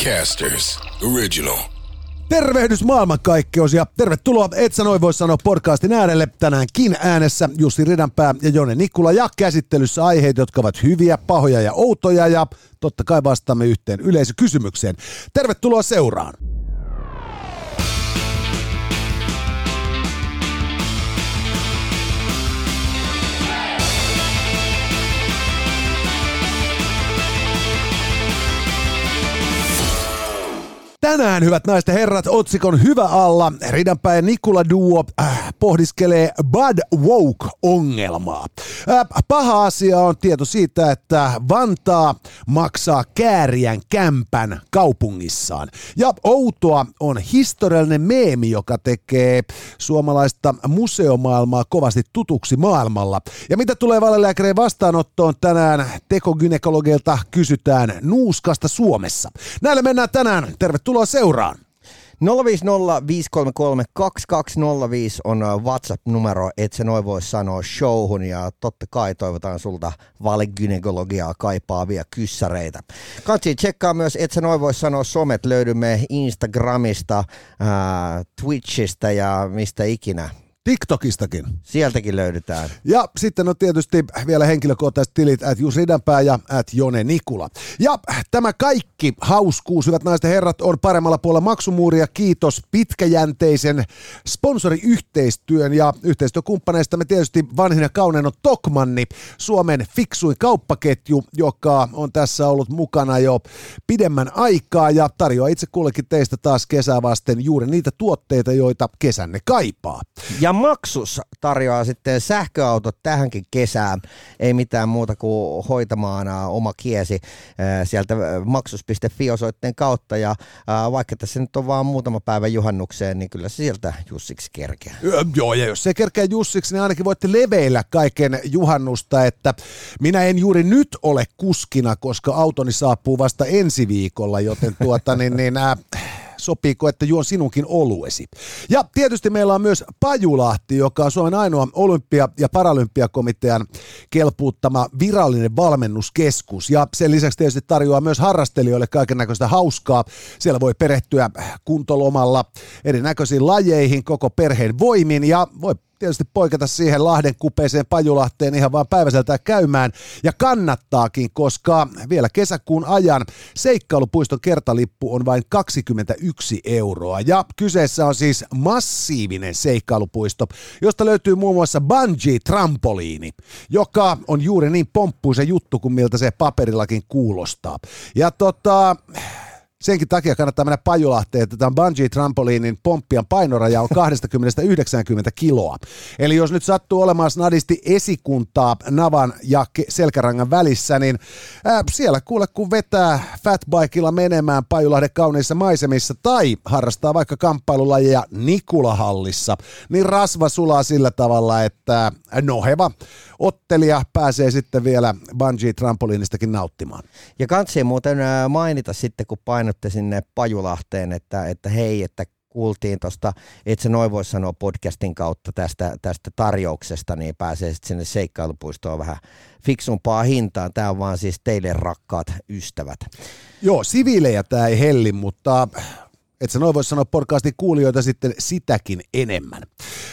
Podcasters Original. Tervehdys maailmankaikkeus ja tervetuloa Et sä noin voi sanoa podcastin äärelle tänäänkin äänessä Jussi Ridanpää ja Jone Nikkula ja käsittelyssä aiheita, jotka ovat hyviä, pahoja ja outoja ja totta kai vastaamme yhteen yleisökysymykseen. Tervetuloa seuraan. Tänään, hyvät naiset ja herrat, otsikon Hyvä alla. Ridanpää ja Nikula Duo äh, pohdiskelee Bad Woke-ongelmaa. Äh, paha asia on tieto siitä, että Vantaa maksaa kääriän kämpän kaupungissaan. Ja outoa on historiallinen meemi, joka tekee suomalaista museomaailmaa kovasti tutuksi maailmalla. Ja mitä tulee valelääkäreen vastaanottoon tänään, tekogynekologeilta kysytään nuuskasta Suomessa. Näille mennään tänään. Tervetuloa Tervetuloa seuraan. 050 on äh, WhatsApp-numero, et se noin voi sanoa showhun ja totta kai toivotaan sulta valegynekologiaa kaipaavia kyssäreitä. Kansi tsekkaa myös, et se noin voi sanoa somet, löydymme Instagramista, äh, Twitchistä ja mistä ikinä. TikTokistakin. Sieltäkin löydetään. Ja sitten on tietysti vielä henkilökohtaiset tilit, että Jussi Ridanpää ja at Jone Nikula. Ja tämä kaikki hauskuus, hyvät naiset ja herrat, on paremmalla puolella maksumuuria. Kiitos pitkäjänteisen sponsoriyhteistyön ja yhteistyökumppaneista me tietysti vanhin ja kaunein on Tokmanni, Suomen fiksuin kauppaketju, joka on tässä ollut mukana jo pidemmän aikaa ja tarjoaa itse kullekin teistä taas kesää vasten juuri niitä tuotteita, joita kesänne kaipaa. Ja Maksus tarjoaa sitten sähköautot tähänkin kesään. Ei mitään muuta kuin hoitamaan oma kiesi sieltä maksus.fi osoitteen kautta. Ja vaikka tässä nyt on vaan muutama päivä juhannukseen, niin kyllä se sieltä Jussiksi kerkeää. Joo, ja jos se kerkeää Jussiksi, niin ainakin voitte leveillä kaiken juhannusta, että minä en juuri nyt ole kuskina, koska autoni saapuu vasta ensi viikolla, joten tuota, niin, niin äh, sopiiko, että juon sinunkin oluesi. Ja tietysti meillä on myös Pajulahti, joka on Suomen ainoa olympia- ja paralympiakomitean kelpuuttama virallinen valmennuskeskus. Ja sen lisäksi tietysti tarjoaa myös harrastelijoille kaiken näköistä hauskaa. Siellä voi perehtyä kuntolomalla erinäköisiin lajeihin koko perheen voimin ja voi tietysti poiketa siihen Lahden kupeeseen Pajulahteen ihan vaan päiväseltä käymään. Ja kannattaakin, koska vielä kesäkuun ajan seikkailupuiston kertalippu on vain 21 euroa. Ja kyseessä on siis massiivinen seikkailupuisto, josta löytyy muun muassa bungee-trampoliini, joka on juuri niin pomppuisa juttu kuin miltä se paperillakin kuulostaa. Ja tota, senkin takia kannattaa mennä Pajulahteen, että tämän bungee-trampoliinin pomppian painoraja on 20-90 kiloa. Eli jos nyt sattuu olemaan snadisti esikuntaa navan ja selkärangan välissä, niin ää, siellä kuule kun vetää fatbikeilla menemään Pajulahden kauniissa maisemissa tai harrastaa vaikka kamppailulajeja Nikulahallissa, niin rasva sulaa sillä tavalla, että noheva ottelija pääsee sitten vielä bungee-trampoliinistakin nauttimaan. Ja kansi muuten mainita sitten, kun painotte sinne Pajulahteen, että, että hei, että kuultiin tuosta, että se noin voisi sanoa podcastin kautta tästä, tästä tarjouksesta, niin pääsee sitten sinne seikkailupuistoon vähän fiksumpaa hintaan. Tämä on vaan siis teille rakkaat ystävät. Joo, siviilejä tämä ei helli, mutta että se noin voisi sanoa podcastin kuulijoita sitten sitäkin enemmän.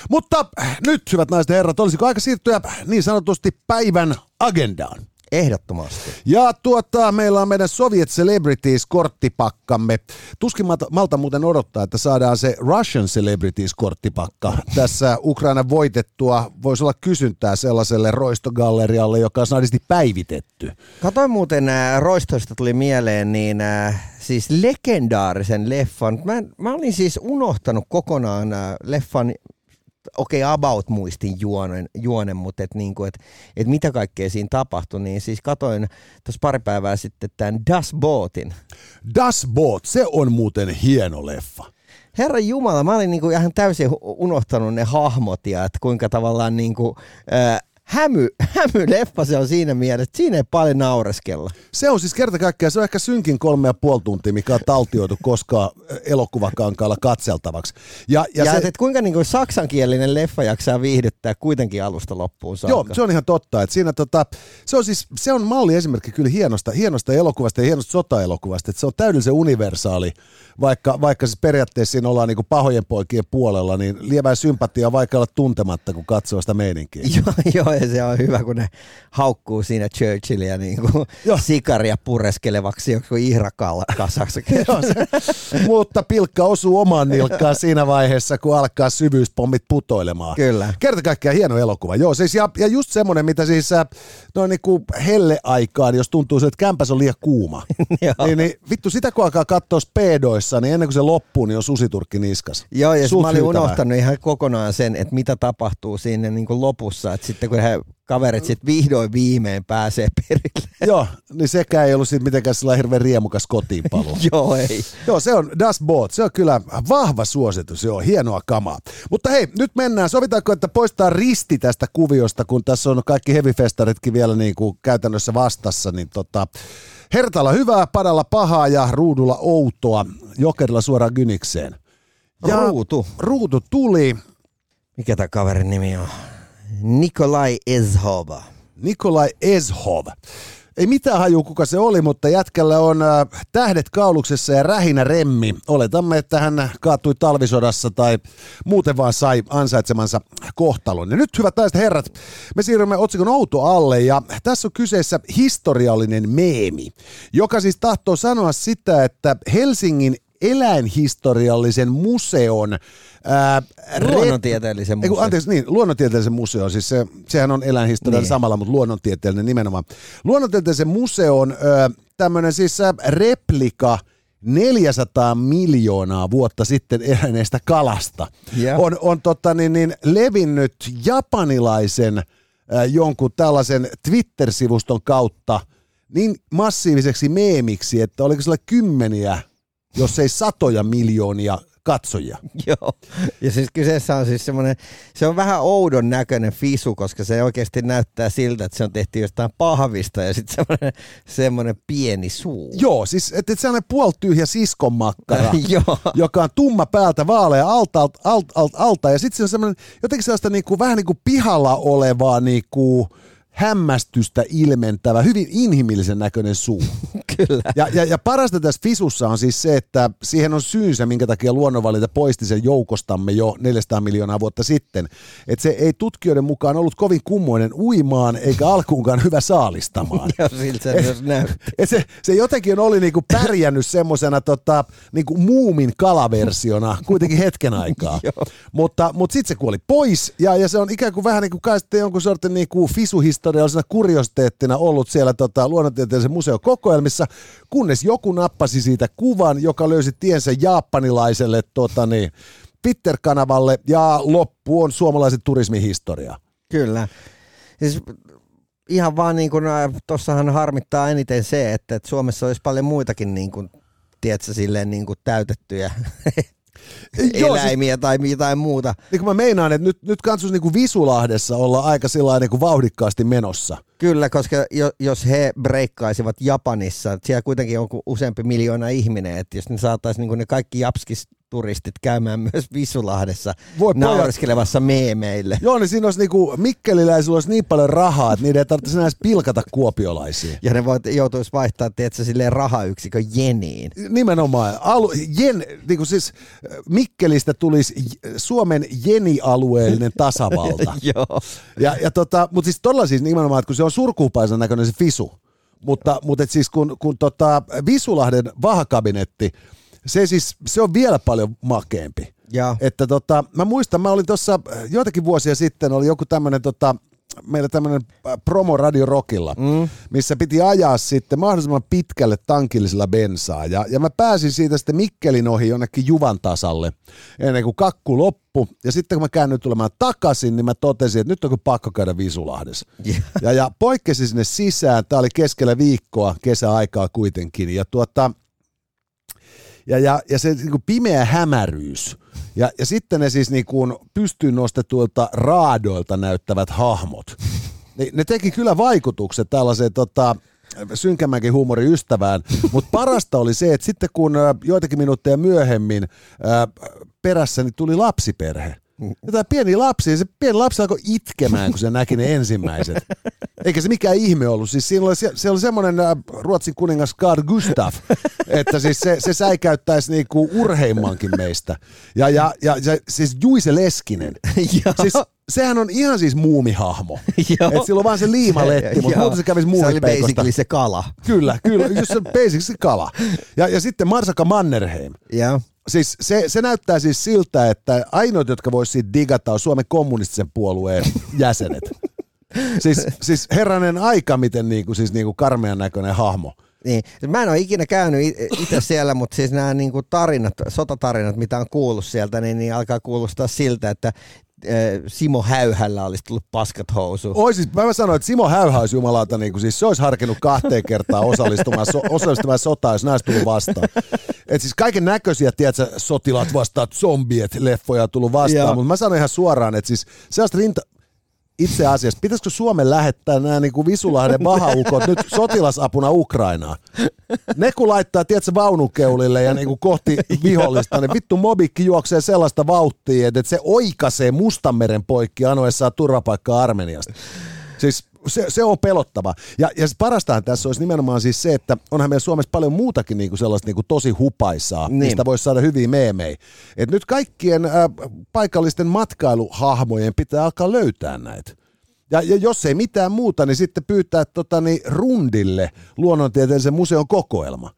Mutta nyt, hyvät naiset ja herrat, olisiko aika siirtyä niin sanotusti päivän agendaan? Ehdottomasti. Ja tuota, meillä on meidän Soviet Celebrities-korttipakkamme. Tuskin malta muuten odottaa, että saadaan se Russian Celebrities-korttipakka. Tässä Ukraina voitettua voisi olla kysyntää sellaiselle roistogallerialle, joka on snadisti päivitetty. Katoin muuten äh, roistoista tuli mieleen, niin äh, siis legendaarisen leffan. Mä, mä olin siis unohtanut kokonaan äh, leffan okei, okay, about muistin juonen, juonen mutta et niinku, et, et mitä kaikkea siinä tapahtui, niin siis katoin tuossa pari päivää sitten tämän Das Bootin. Das Boot, se on muuten hieno leffa. Herra Jumala, mä olin niinku ihan täysin unohtanut ne hahmot ja että kuinka tavallaan niinku, äh, hämy, hämyleffa se on siinä mielessä, että siinä ei paljon naureskella. Se on siis kerta kaikkiaan, se on ehkä synkin kolme ja puoli tuntia, mikä on taltioitu koskaan elokuvakankaalla katseltavaksi. Ja, ja, ja se, et kuinka niin kuin saksankielinen leffa jaksaa viihdyttää kuitenkin alusta loppuun saakka. Joo, se on ihan totta. Että siinä tota, se, on siis, se on malli esimerkki kyllä hienosta, hienosta elokuvasta ja hienosta sotaelokuvasta, että se on täydellisen universaali vaikka, vaikka siis periaatteessa siinä ollaan niin pahojen poikien puolella, niin lievää sympatiaa vaikka olla tuntematta, kun katsoo sitä meininkiä. Joo, joo, se on hyvä, kun ne haukkuu siinä Churchillia niin kuin sikaria pureskelevaksi joku ihrakassaksi. mutta pilkka osuu omaan nilkkaan siinä vaiheessa, kun alkaa syvyyspommit putoilemaan. Kyllä. Kerta kaikkiaan hieno elokuva. Joo, siis ja, ja just semmoinen, mitä siis äh, noin niin kuin helleaikaan, jos tuntuu että kämpäs on liian kuuma, niin, niin vittu sitä kun alkaa katsoa speedoissa, niin ennen kuin se loppuu, niin on susiturkki niskas. Joo, ja mä olin unohtanut ihan kokonaan sen, että mitä tapahtuu siinä niin kuin lopussa, että sitten kun he kaverit sitten vihdoin viimein pääsee perille. Joo, niin sekään ei ollut sitten mitenkään sillä hirveän riemukas kotiin paluu. joo, ei. Joo, se on Das Boot, se on kyllä vahva suositus, joo, hienoa kamaa. Mutta hei, nyt mennään, sovitaanko, että poistaa risti tästä kuviosta, kun tässä on kaikki heavy-festaritkin vielä niin kuin käytännössä vastassa, niin tota, Hertalla hyvää, padalla pahaa ja ruudulla outoa, jokerilla suoraan gynikseen. Ja ruutu. Ruutu tuli. Mikä tämä kaverin nimi on? Nikolai Ezhov. Nikolai Ezhov. Ei mitään haju, kuka se oli, mutta jätkällä on äh, tähdet kauluksessa ja rähinä remmi. Oletamme, että hän kaatui talvisodassa tai muuten vaan sai ansaitsemansa kohtalon. Ja nyt, hyvät naiset herrat, me siirrymme otsikon outo alle ja tässä on kyseessä historiallinen meemi, joka siis tahtoo sanoa sitä, että Helsingin eläinhistoriallisen museon Ää, luonnontieteellisen museo. Anteeksi, niin, luonnontieteellisen museo, siis se, sehän on eläinhistoria niin. samalla, mutta luonnontieteellinen nimenomaan. Luonnontieteellisen museon tämmöinen siis replika 400 miljoonaa vuotta sitten eläneestä kalasta yeah. on, on totta, niin, niin, levinnyt japanilaisen ää, jonkun tällaisen Twitter-sivuston kautta niin massiiviseksi meemiksi, että oliko sillä kymmeniä, jos ei satoja miljoonia katsojia. Joo, ja siis kyseessä on siis semmoinen, se on vähän oudon näköinen fisu, koska se oikeasti näyttää siltä, että se on tehty jostain pahvista ja sitten semmoinen, semmoinen pieni suu. Joo, siis että et sellainen puoltyhjä siskonmakkara, joka on tumma päältä, vaalea alta, alta, alta, alta, alta ja sitten se on semmoinen jotenkin sellaista niinku, vähän niin kuin pihalla olevaa niinku, hämmästystä ilmentävä, hyvin inhimillisen näköinen suu. Kyllä. Ja, ja, ja parasta tässä Fisussa on siis se, että siihen on syynsä, minkä takia luonnonvalinta poisti sen joukostamme jo 400 miljoonaa vuotta sitten. Että se ei tutkijoiden mukaan ollut kovin kummoinen uimaan, eikä alkuunkaan hyvä saalistamaan. ja siltä se myös näytti. Et se, se jotenkin oli niinku pärjännyt semmoisena tota, niinku muumin kalaversiona kuitenkin hetken aikaa. mutta mutta sitten se kuoli pois, ja, ja se on ikään kuin vähän niin kuin kai sitten jonkun sortin niinku fisuhistoriallisena kuriositeettina ollut siellä tota, luonnontieteellisen museon kokoelmissa, kunnes joku nappasi siitä kuvan, joka löysi tiensä japanilaiselle tota niin, Twitter-kanavalle ja loppu on suomalaisen turismin historia. Kyllä. Siis ihan vaan niin kuin, äh, tossahan harmittaa eniten se, että, että Suomessa olisi paljon muitakin niin kuin, tiedätkö, silleen niin kuin täytettyjä eläimiä siis, tai jotain muuta. Niin kuin mä meinaan, että nyt, nyt kansus niin kuin Visulahdessa olla aika niin kuin vauhdikkaasti menossa. Kyllä, koska jo, jos he breikkaisivat Japanissa, siellä kuitenkin on useampi miljoona ihminen, että jos ne saataisiin niin ne kaikki japskis turistit käymään myös Visulahdessa Voi naureskelevassa meemeille. Joo, niin siinä olisi niinku, Mikkeliläisillä olisi niin paljon rahaa, että niiden ei tarvitsisi enää pilkata kuopiolaisia. Ja ne voit, joutuisi vaihtaa, tiedätkö, silleen rahayksikön jeniin. Nimenomaan. Alu, jen, niinku siis Mikkelistä tulisi Suomen jenialueellinen tasavalta. Joo. Ja, ja tota, mutta siis todella siis nimenomaan, että kun se on surkuupaisan näköinen se Fisu, mutta, mutta et siis kun, kun tota Visulahden vahakabinetti se siis, se on vielä paljon makeempi. Ja. Että tota, mä muistan, mä olin tuossa joitakin vuosia sitten, oli joku tämmöinen tota, meillä tämmöinen promo Radio Rockilla, mm. missä piti ajaa sitten mahdollisimman pitkälle tankillisella bensaa. Ja, ja mä pääsin siitä sitten Mikkelin ohi jonnekin Juvan tasalle ennen kuin kakku loppu. Ja sitten kun mä käännyin tulemaan takaisin, niin mä totesin, että nyt on pakko käydä Visulahdessa. Yeah. Ja, ja poikkesin sinne sisään. Tää oli keskellä viikkoa, kesäaikaa kuitenkin. Ja tuota, ja, ja, ja se niin kuin pimeä hämäryys. Ja, ja sitten ne siis niin pystyyn nostetuilta raadoilta näyttävät hahmot. ne, ne teki kyllä vaikutukset tällaiseen tota, synkämmänkin huumorin ystävään, mutta parasta oli se, että sitten kun joitakin minuutteja myöhemmin perässäni tuli lapsiperhe, ja tämä pieni lapsi, ja se pieni lapsi alkoi itkemään, kun se näki ne ensimmäiset. Eikä se mikään ihme ollut. Siis siinä oli, se oli semmoinen äh, Ruotsin kuningas Carl Gustaf, että siis se, se säikäyttäisi niinku urheimmankin meistä. Ja, ja, ja, ja siis Juise Leskinen. siis sehän on ihan siis muumihahmo. että sillä on vaan se liimaletti, mutta muuten se kävisi muumipeikosta. Se oli basically se kala. Kyllä, kyllä, just se basically kala. Ja, ja sitten Marsaka Mannerheim. Joo siis se, se näyttää siis siltä, että ainoat, jotka voisi digata, on Suomen kommunistisen puolueen jäsenet. siis, siis herranen aika, miten niinku, siis niinku karmean näköinen hahmo. Niin. Mä en ole ikinä käynyt itse siellä, mutta siis nämä niinku tarinat, sotatarinat, mitä on kuullut sieltä, niin, niin alkaa kuulostaa siltä, että Simo Häyhällä olisi tullut paskat housuun. Oisis, mä sanoin, että Simo Häyhä olisi jumalauta, niin kuin, siis se olisi harkinnut kahteen kertaan osallistumaan, so, osallistumaan sotaan, jos näistä tullut vastaan. Et siis kaiken näköisiä, tiedätkö, sotilaat vastaan zombiet, leffoja tullut vastaan, mutta mä sanoin ihan suoraan, että siis sellaista rinta, itse asiassa, pitäisikö Suomen lähettää nämä niin kuin Visulahden vahaukot nyt sotilasapuna Ukrainaan? Ne kun laittaa, tiedätkö, vaunukeulille ja niin kuin kohti vihollista, niin vittu mobikki juoksee sellaista vauhtia, että se oikaisee Mustanmeren poikki anoessaan turvapaikkaa Armeniasta. Siis se, se on pelottava. Ja, ja parastahan tässä olisi nimenomaan siis se, että onhan meillä Suomessa paljon muutakin niinku sellaista niinku tosi hupaisaa, niin. mistä voisi saada hyviä meemejä. Et nyt kaikkien äh, paikallisten matkailuhahmojen pitää alkaa löytää näitä. Ja, ja jos ei mitään muuta, niin sitten pyytää tota, niin rundille luonnontieteellisen museon kokoelma.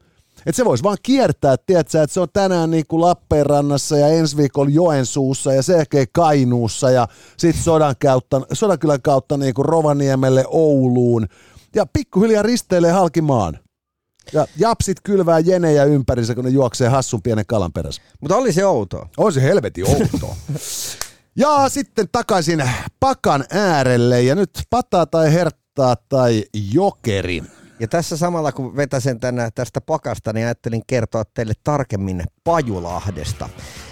Et se voisi vaan kiertää, tiedätkö, että se on tänään niin kuin Lappeenrannassa ja ensi viikolla Joensuussa ja sen Kainuussa ja sitten sodan kautta, Sodankylän kautta niin kuin Rovaniemelle, Ouluun ja pikkuhiljaa risteilee halkimaan. Ja japsit kylvää jenejä ympärinsä, kun ne juoksee hassun pienen kalan perässä. Mutta oli se outoa. On se helvetin outoa. ja sitten takaisin pakan äärelle ja nyt pataa tai herttaa tai jokeri. Ja tässä samalla kun vetäsen tänä tästä pakasta, niin ajattelin kertoa teille tarkemmin Pajulahdesta.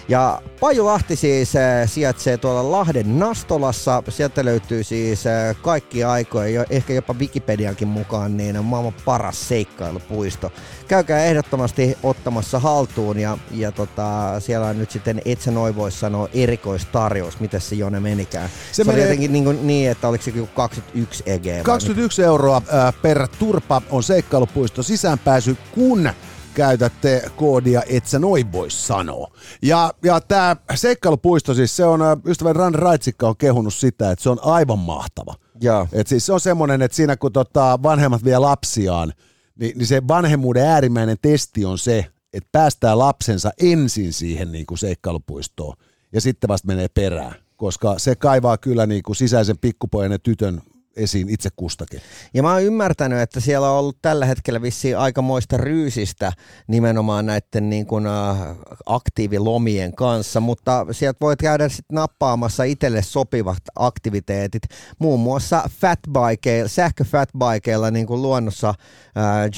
Ja Pajulahti siis äh, sijaitsee tuolla Lahden Nastolassa. Sieltä löytyy siis äh, kaikki aikoja, ehkä jopa Wikipediankin mukaan, niin maailman paras seikkailupuisto. Käykää ehdottomasti ottamassa haltuun ja, ja tota, siellä on nyt sitten, et sä noin voi sanoa, erikoistarjous, miten se Jone menikään. Se, se menee... oli jotenkin niin, kuin, niin, että oliko se 21 EG? 21 euroa äh, per turpa on seikkailupuisto sisäänpääsy, kun käytätte koodia et sä noin voi sanoa. Ja, ja tämä seikkailupuisto siis se on, ystävän Ran Raitsikka on kehunut sitä, että se on aivan mahtava. Ja. Et siis se on semmoinen, että siinä kun tota vanhemmat vie lapsiaan, niin, niin se vanhemmuuden äärimmäinen testi on se, että päästää lapsensa ensin siihen niin kuin seikkailupuistoon ja sitten vasta menee perään, koska se kaivaa kyllä niin kuin sisäisen pikkupojan ja tytön esiin itse kustakin. Ja mä oon ymmärtänyt, että siellä on ollut tällä hetkellä vissiin aikamoista ryysistä nimenomaan näiden niin kuin, äh, aktiivilomien kanssa, mutta sieltä voit käydä sitten nappaamassa itselle sopivat aktiviteetit, muun muassa fatbikeilla, sähköfatbikeilla niin kuin luonnossa äh,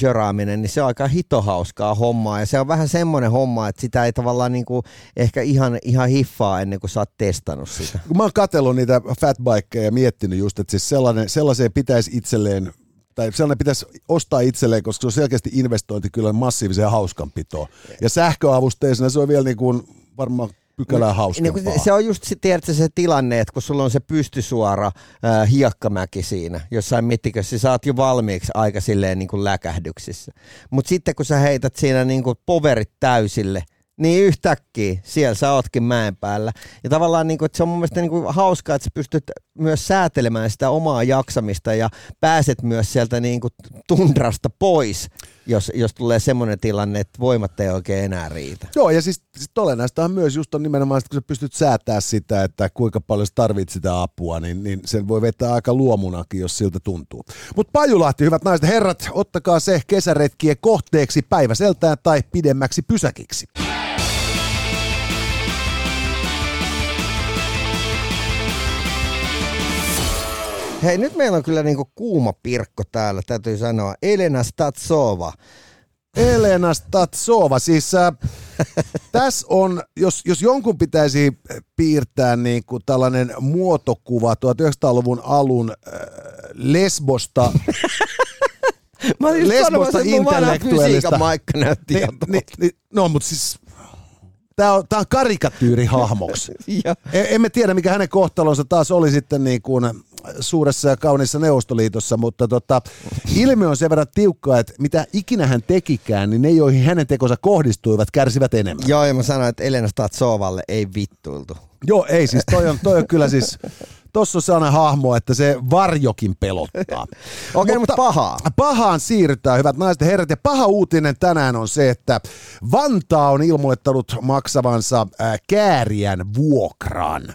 jöraaminen, niin se on aika hitohauskaa hommaa ja se on vähän semmoinen homma, että sitä ei tavallaan niin kuin ehkä ihan, ihan hiffaa ennen kuin sä oot testannut sitä. Kun mä oon katsellut niitä fatbikeja ja miettinyt just, että siis sellainen, sellaiseen pitäisi itselleen tai sellainen pitäisi ostaa itselleen, koska se on selkeästi investointi kyllä massiiviseen hauskanpitoon. Ja sähköavusteisena se on vielä niin kuin varmaan pykälää hauskempaa. Niin, se on just tiedätkö, se tilanne, että kun sulla on se pystysuora äh, hiekkamäki siinä, jossain mittikössä, sä oot jo valmiiksi aika silleen niin kuin läkähdyksissä. Mutta sitten kun sä heität siinä niin kuin poverit täysille, niin yhtäkkiä siellä sä ootkin mäen päällä. Ja tavallaan niin kuin, että se on mun mielestä niin kuin hauskaa, että sä pystyt myös säätelemään sitä omaa jaksamista ja pääset myös sieltä niin kuin tundrasta pois, jos, jos tulee semmoinen tilanne, että voimat ei oikein enää riitä. Joo, ja siis, siis olennaistahan myös just on nimenomaan, kun sä pystyt säätää sitä, että kuinka paljon sä tarvit sitä apua, niin, niin sen voi vetää aika luomunakin, jos siltä tuntuu. Mutta Pajulahti, hyvät naiset herrat, ottakaa se kesäretkien kohteeksi päiväseltään tai pidemmäksi pysäkiksi. Hei, nyt meillä on kyllä niinku kuuma pirkko täällä, täytyy sanoa. Elena Statsova. Elena Statsova, siis äh, tässä on, jos, jos jonkun pitäisi piirtää niin kuin tällainen muotokuva 1900-luvun alun äh, lesbosta, Mä olin Lesbosta intellektuellista. Maikka näytti niin, niin, niin, no mutta siis, tämä on, tää on karikatyyrihahmoksi. Ja, E- Emme tiedä, mikä hänen kohtalonsa taas oli sitten niin kuin suuressa ja kauniissa Neuvostoliitossa, mutta tota, ilme on sen verran tiukka, että mitä ikinä hän tekikään, niin ne, joihin hänen tekonsa kohdistuivat, kärsivät enemmän. joo, ja mä sanoin, että Elena Statsovalle ei vittuiltu. Joo, ei siis, toi on, toi on kyllä siis, tossa on sellainen hahmo, että se varjokin pelottaa. Okei, mutta pahaa. Pahaan siirrytään, hyvät naiset ja herrat, ja paha uutinen tänään on se, että Vantaa on ilmoittanut maksavansa ää, kääriän vuokran.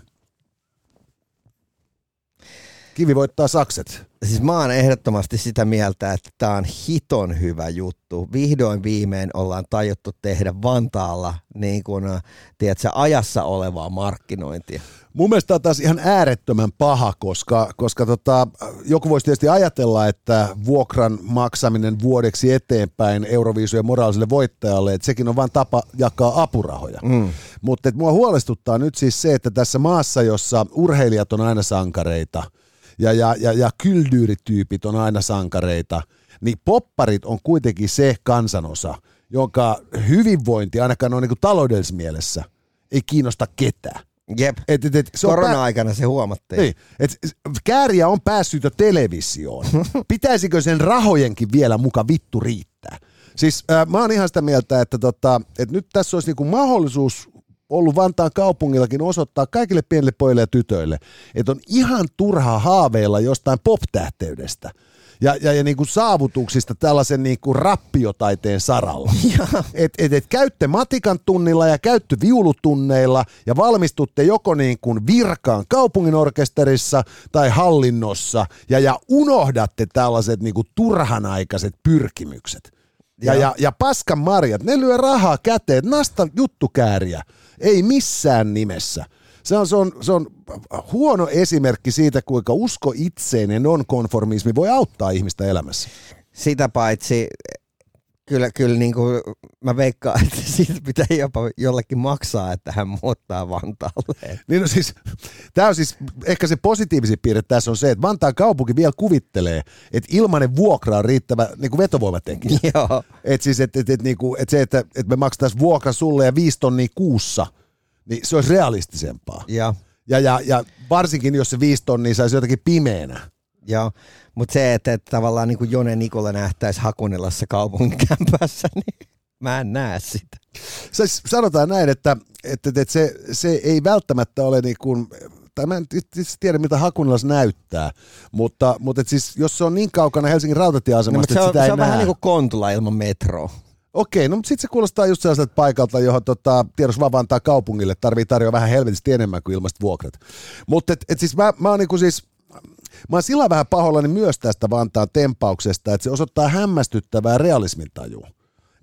Kivi voittaa sakset. Siis mä oon ehdottomasti sitä mieltä, että tämä on hiton hyvä juttu. Vihdoin viimein ollaan tajuttu tehdä Vantaalla niin kuin, äh, tiedätkö, ajassa olevaa markkinointia. Mun mielestä tämä on taas ihan äärettömän paha, koska, koska tota, joku voisi tietysti ajatella, että vuokran maksaminen vuodeksi eteenpäin Euroviisujen moraaliselle voittajalle, että sekin on vain tapa jakaa apurahoja. Mm. Mutta mua huolestuttaa nyt siis se, että tässä maassa, jossa urheilijat on aina sankareita ja, ja, ja, ja kyldyyrityypit on aina sankareita, niin popparit on kuitenkin se kansanosa, jonka hyvinvointi ainakaan on niin taloudellisessa mielessä ei kiinnosta ketään. Jep. Et, et, et, se on pää- Korona-aikana se huomattiin. niin, et kääriä on päässyt jo televisioon. Pitäisikö sen rahojenkin vielä muka vittu riittää? Siis äh, mä oon ihan sitä mieltä, että tota, et nyt tässä olisi niinku mahdollisuus ollut Vantaan kaupungillakin osoittaa kaikille pienille pojille ja tytöille, että on ihan turha haaveilla jostain pop-tähteydestä ja, ja, ja niinku saavutuksista tällaisen niinku rappiotaiteen saralla. Et, et, et käytte matikan tunnilla ja käytte viulutunneilla ja valmistutte joko niin kuin virkaan kaupunginorkesterissa tai hallinnossa ja, ja unohdatte tällaiset niinku turhanaikaiset pyrkimykset. Ja, ja, ja paskan marjat, ne lyö rahaa käteen, nasta juttukääriä, ei missään nimessä. Se on, se, on, se on huono esimerkki siitä, kuinka usko itseen ja non-konformismi voi auttaa ihmistä elämässä. Sitä paitsi kyllä, kyllä niin kuin mä veikkaan, että siitä pitää jopa jollekin maksaa, että hän muuttaa Vantaalle. Niin no siis, tämä on siis, ehkä se positiivisin piirre tässä on se, että Vantaan kaupunki vielä kuvittelee, että ilmainen vuokra on riittävä niin kuin vetovoimatekijä. Joo. Et siis, et, et, et, niinku, et se, että et me maksettaisiin vuokra sulle ja viisi tonnia kuussa, niin se olisi realistisempaa. Ja, Ja, ja, ja varsinkin, jos se viisi tonnia saisi jotakin pimeänä. ja, mutta se, että, että tavallaan niin kuin Jone Nikola nähtäisi Hakunilassa kaupungin kämpässä, niin mä en näe sitä. Siis sanotaan näin, että, että, että se, se ei välttämättä ole niin kuin, tai mä en itse tiedä, miltä Hakunilas näyttää, mutta, mutta et siis, jos se on niin kaukana Helsingin No, rautatieasemasta, mutta se on, sitä ei se on vähän näe. niin kuin Kontula ilman metroa. Okei, no mutta sitten se kuulostaa just sellaiselta paikalta, johon tota, tiedos vaan antaa kaupungille, tarvii tarjoa vähän helvetisti enemmän kuin ilmaiset vuokrat. Mutta et, et siis mä, mä oon niinku siis, mä oon sillä vähän pahoillani myös tästä Vantaan tempauksesta, että se osoittaa hämmästyttävää realismin tajua.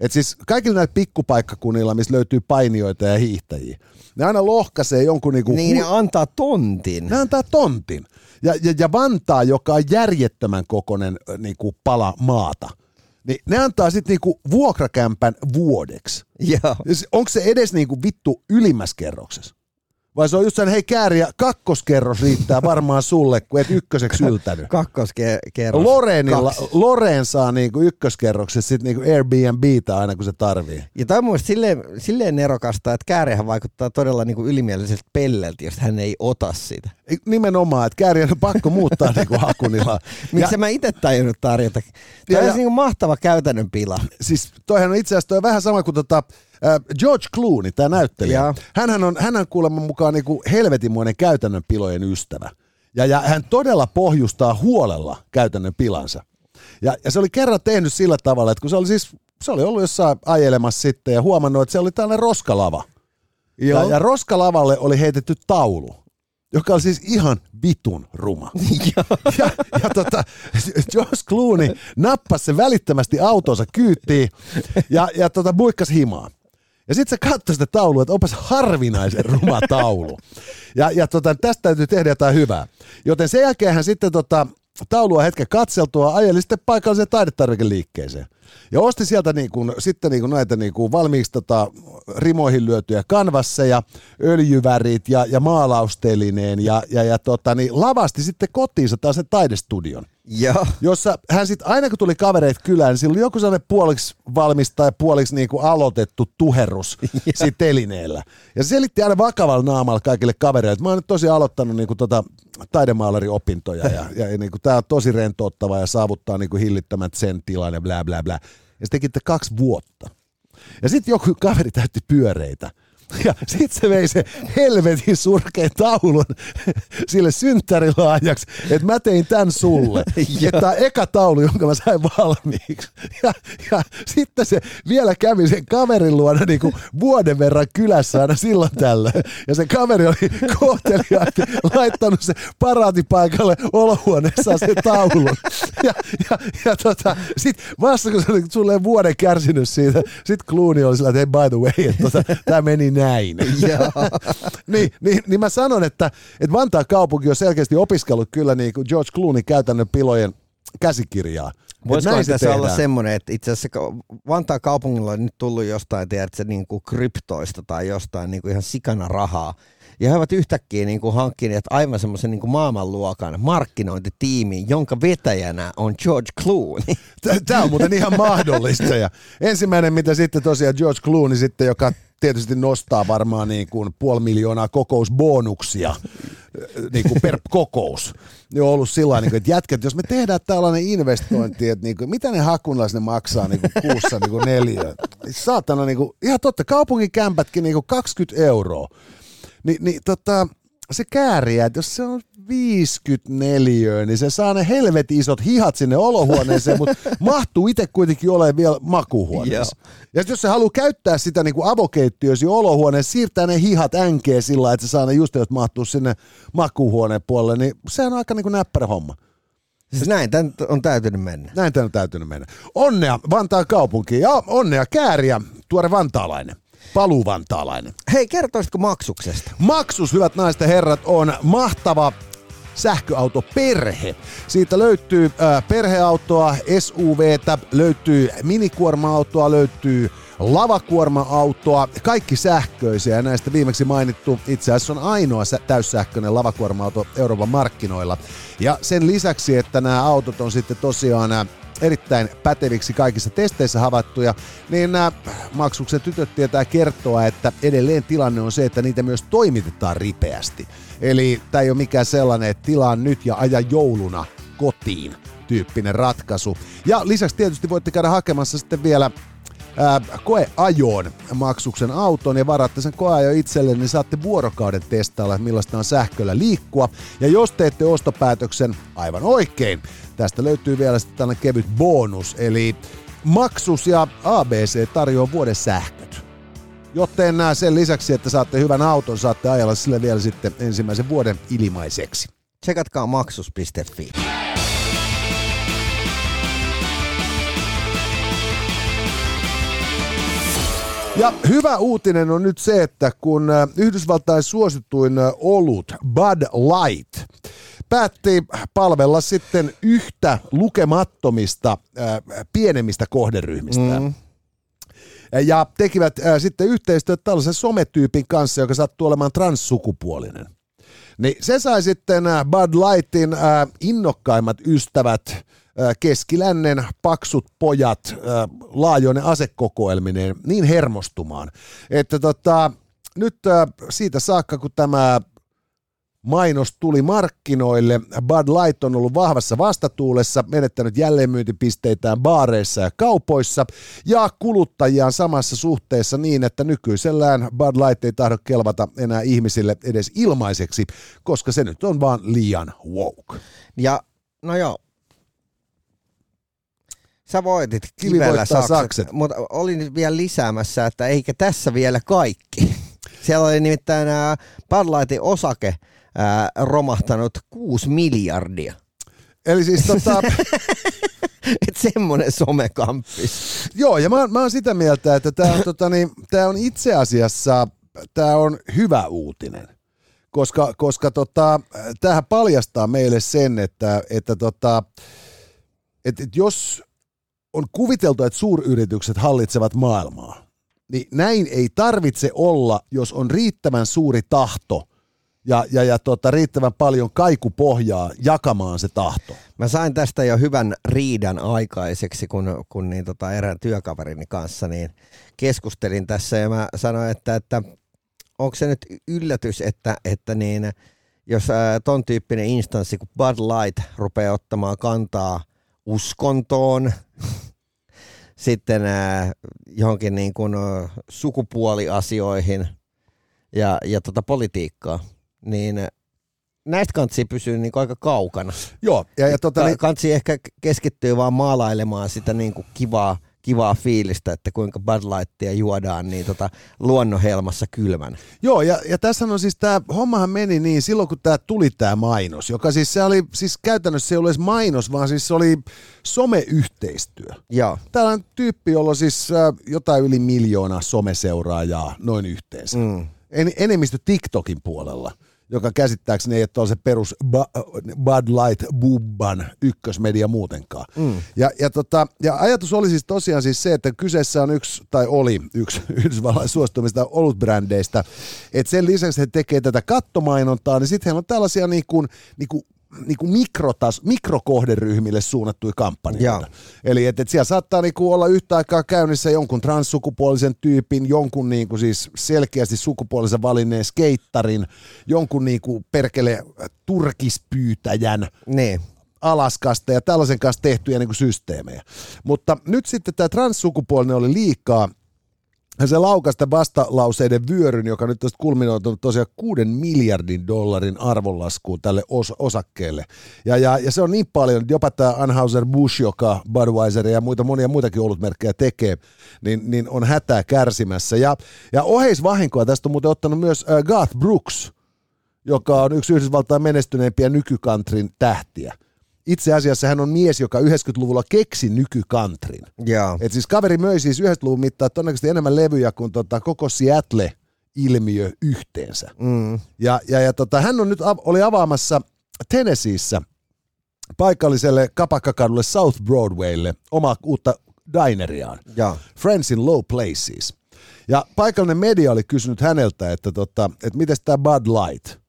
Et siis kaikilla näillä pikkupaikkakunnilla, missä löytyy painijoita ja hiihtäjiä, ne aina lohkaisee jonkun niinku Niin, hu- ne antaa tontin. ne antaa tontin. Ja, ja, ja Vantaa, joka on järjettömän kokoinen niinku pala maata, niin ne antaa sitten niinku vuokrakämpän vuodeksi. Joo. Onko se edes niinku vittu ylimmässä kerroksessa? Vai se on just sen, hei kääriä, kakkoskerros riittää varmaan sulle, kun et ykköseksi yltänyt. Kakkoskerros. Loreenilla, Kaksi. Loreen saa niinku ykköskerroksessa sit niinku Airbnbtä aina kun se tarvii. Ja tämä on mun mielestä silleen, silleen nerokasta, että kääriähän vaikuttaa todella niin kuin ylimieliseltä pelleltä, jos hän ei ota sitä. Nimenomaan, että kääriä on pakko muuttaa niinku hakunilla. Miksi mä itse tajunnut tarjota? Tämä ja- olisi niin kuin mahtava käytännön pila. siis toihan on itse asiassa toi vähän sama kuin tota, äh, George Clooney, tämä näyttelijä. Joo. Hänhän on, hän on kuulemma mukaan niinku helvetinmoinen käytännön pilojen ystävä. Ja, ja hän todella pohjustaa huolella käytännön pilansa. Ja, ja se oli kerran tehnyt sillä tavalla, että kun se oli siis, se oli ollut jossain ajelemassa sitten ja huomannut, että se oli tällainen roskalava. Ja, ja roskalavalle oli heitetty taulu, joka oli siis ihan vitun ruma. ja, ja tota, Josh Clooney nappasi sen välittömästi autonsa kyyttiin ja, ja tota, buikkasi himaa. Ja sitten se katsoi sitä taulua, että onpas harvinaisen ruma taulu. Ja, ja tota, tästä täytyy tehdä jotain hyvää. Joten sen jälkeen hän sitten tota, taulua hetken katseltua ajeli sitten paikalliseen taidetarvikeliikkeeseen. Ja osti sieltä niin kuin, sitten niin kuin näitä niin kuin valmiiksi tota, rimoihin lyötyjä kanvasseja, öljyvärit ja, ja maalaustelineen ja, ja, ja tota, niin lavasti sitten kotiinsa taas sen taidestudion. Joo. Jossa hän sitten, aina kun tuli kavereita kylään, niin sillä oli joku sellainen puoliksi valmis tai puoliksi niin kuin aloitettu tuherus siinä telineellä. Ja se selitti aina vakavalla naamalla kaikille kavereille, että mä oon nyt tosiaan aloittanut niin kuin tota taidemaalaриopintoja ja, ja, ja niin kuin, tää on tosi rentouttava ja saavuttaa niin kuin hillittömät sen tilan ja bla bla bla. Ja se tekitte kaksi vuotta. Ja sitten joku kaveri täytti pyöreitä. Ja sit se vei se helvetin surkeen taulun sille synttärilaajaksi, että mä tein tän sulle. että on eka taulu, jonka mä sain valmiiksi. Ja, ja sitten se vielä kävi sen kaverin luona niin kuin vuoden verran kylässä aina silloin tällöin. Ja se kaveri oli kohteliaasti laittanut se paraatipaikalle olohuoneessaan se taulun. Ja, ja, ja tota, sit vasta kun se oli sulle vuoden kärsinyt siitä, sit Clooney oli sillä, että hey, by the way, että tota, tää meni näin. niin, niin, niin, mä sanon, että, että Vantaan kaupunki on selkeästi opiskellut kyllä niin kuin George Clooney käytännön pilojen käsikirjaa. Voisiko tässä tehdään. olla semmoinen, että itse asiassa Vantaan kaupungilla on nyt tullut jostain, tiedätkö, niin kuin kryptoista tai jostain niin kuin ihan sikana rahaa, ja he ovat yhtäkkiä niin kuin hankkineet aivan semmoisen niin maailmanluokan markkinointitiimin, jonka vetäjänä on George Clooney. Tämä on muuten ihan mahdollista. Ja ensimmäinen, mitä sitten tosiaan George Clooney sitten, joka tietysti nostaa varmaan niin kuin puoli miljoonaa kokousbonuksia niin kuin per kokous. Niin on ollut sillä niin että jätkät, jos me tehdään tällainen investointi, että niin kuin, mitä ne hakunlaiset ne maksaa niin kuin kuussa niin kuin neljä. Saatana, niin kuin, ihan totta, kaupunkikämpätkin niin kuin 20 euroa. Ni, niin tota, se kääriä, että jos se on 54, niin se saa ne helvetin isot hihat sinne olohuoneeseen, mutta mahtuu itse kuitenkin olemaan vielä makuhuoneessa. ja jos se haluaa käyttää sitä niin kuin avokeittiössä olohuoneessa, siirtää ne hihat änkeen sillä että se saa ne just, että mahtuu sinne makuhuoneen puolelle, niin se on aika niin kuin näppärä homma. Siis näin tämän on täytynyt mennä. Näin tämän on täytynyt mennä. Onnea Vantaan kaupunkiin ja onnea Kääriä, tuore vantaalainen paluvantaalainen. Hei, kertoisitko maksuksesta? Maksus, hyvät naiset ja herrat, on mahtava sähköautoperhe. Siitä löytyy perheautoa, SUVtä, löytyy minikuorma-autoa, löytyy lavakuorma-autoa, kaikki sähköisiä näistä viimeksi mainittu itse asiassa on ainoa täyssähköinen lavakuorma-auto Euroopan markkinoilla. Ja sen lisäksi, että nämä autot on sitten tosiaan erittäin päteviksi kaikissa testeissä havaittuja, niin nämä maksuksen tytöt tietää kertoa, että edelleen tilanne on se, että niitä myös toimitetaan ripeästi. Eli tämä ei ole mikään sellainen, että tilaa nyt ja aja jouluna kotiin tyyppinen ratkaisu. Ja lisäksi tietysti voitte käydä hakemassa sitten vielä ää, koeajoon maksuksen auton ja varaatte sen koeajo itselle, niin saatte vuorokauden testailla, millaista on sähköllä liikkua. Ja jos teette ostopäätöksen aivan oikein, tästä löytyy vielä sitten tällainen kevyt bonus, eli Maksus ja ABC tarjoaa vuoden sähköt. Joten sen lisäksi, että saatte hyvän auton, saatte ajalla sille vielä sitten ensimmäisen vuoden ilmaiseksi. Tsekatkaa maksus.fi. Ja hyvä uutinen on nyt se, että kun Yhdysvaltain suosituin olut Bud Light päätti palvella sitten yhtä lukemattomista pienemmistä kohderyhmistä. Mm. Ja tekivät sitten yhteistyötä tällaisen sometyypin kanssa, joka sattuu olemaan transsukupuolinen. Niin se sai sitten Bud Lightin innokkaimmat ystävät keskilännen paksut pojat laajoinen asekokoelmineen niin hermostumaan, että tota, nyt siitä saakka, kun tämä mainos tuli markkinoille. Bud Light on ollut vahvassa vastatuulessa, menettänyt jälleenmyyntipisteitään baareissa ja kaupoissa ja kuluttajia samassa suhteessa niin, että nykyisellään Bud Light ei tahdo kelvata enää ihmisille edes ilmaiseksi, koska se nyt on vaan liian woke. Ja no joo, Sä voitit kivellä sakset, sakset, mutta olin vielä lisäämässä, että eikä tässä vielä kaikki. Siellä oli nimittäin Bud Lightin osake ää, romahtanut 6 miljardia. Eli siis tota... Et semmonen somekamppis. Joo, ja mä, mä oon sitä mieltä, että tämä on, tota, niin, tää on itse asiassa tää on hyvä uutinen. Koska, koska tota, tämähän paljastaa meille sen, että, että tota, että, että jos on kuviteltu, että suuryritykset hallitsevat maailmaa, niin näin ei tarvitse olla, jos on riittävän suuri tahto ja, ja, ja tota, riittävän paljon kaikupohjaa jakamaan se tahto. Mä sain tästä jo hyvän riidan aikaiseksi, kun, kun niin tota erään työkaverini kanssa niin keskustelin tässä ja mä sanoin, että, että onko se nyt yllätys, että, että niin, jos ää, ton tyyppinen instanssi kuin Bud Light rupeaa ottamaan kantaa uskontoon, sitten ää, johonkin niin kuin, ä, sukupuoliasioihin ja, ja tota politiikkaa, niin näistä kansi pysyy niin aika kaukana. Joo, ja, ja tota, niin, Kansi ehkä keskittyy vaan maalailemaan sitä niin kuin kivaa, kivaa fiilistä, että kuinka Bud Lightia juodaan niin tota luonnonhelmassa kylmän. Joo, ja, ja tässä on siis tämä hommahan meni niin silloin, kun tämä tuli tämä mainos, joka siis se oli, siis käytännössä se ei ollut edes mainos, vaan siis se oli someyhteistyö. Joo. Täällä on tyyppi, jolla on siis äh, jotain yli miljoona someseuraajaa noin yhteensä. Mm. En, enemmistö TikTokin puolella, joka käsittääkseni ei ole se perus Bud Light Bubban ykkösmedia muutenkaan. Mm. Ja, ja, tota, ja ajatus oli siis tosiaan siis se, että kyseessä on yksi, tai oli yksi Yhdysvallan suostumista olutbrändeistä, että sen lisäksi he tekee tätä kattomainontaa, niin sitten heillä on tällaisia niin kuin, niin kuin niin kuin mikrotas, mikrokohderyhmille suunnattuja kampanjoita. Eli että et siellä saattaa niin kuin olla yhtä aikaa käynnissä jonkun transsukupuolisen tyypin, jonkun niin kuin siis selkeästi sukupuolisen valinneen skeittarin, jonkun niin kuin perkele turkispyytäjän, Niin. Alaskasta ja tällaisen kanssa tehtyjä niin kuin systeemejä. Mutta nyt sitten tämä transsukupuolinen oli liikaa, se laukasta vastalauseiden vyöryn, joka nyt on kulminoitunut tosiaan kuuden miljardin dollarin arvonlaskuun tälle os- osakkeelle. Ja, ja, ja, se on niin paljon, että jopa tämä Anheuser-Busch, joka Budweiser ja muita, monia muitakin olutmerkkejä tekee, niin, niin on hätää kärsimässä. Ja, ja oheisvahinkoa tästä on muuten ottanut myös äh, Garth Brooks, joka on yksi Yhdysvaltain menestyneimpiä nykykantrin tähtiä. Itse asiassa hän on mies, joka 90-luvulla keksi nykykantrin. Joo. Et siis kaveri möi siis 90-luvun mittaan todennäköisesti enemmän levyjä kuin tota koko Seattle-ilmiö yhteensä. Mm. Ja, ja, ja tota, hän on nyt av- oli avaamassa Tennesseeissä paikalliselle kapakkakadulle South Broadwaylle omaa uutta dineriaan. Joo. Friends in Low Places. Ja paikallinen media oli kysynyt häneltä, että, tota, että miten tämä Bud Light.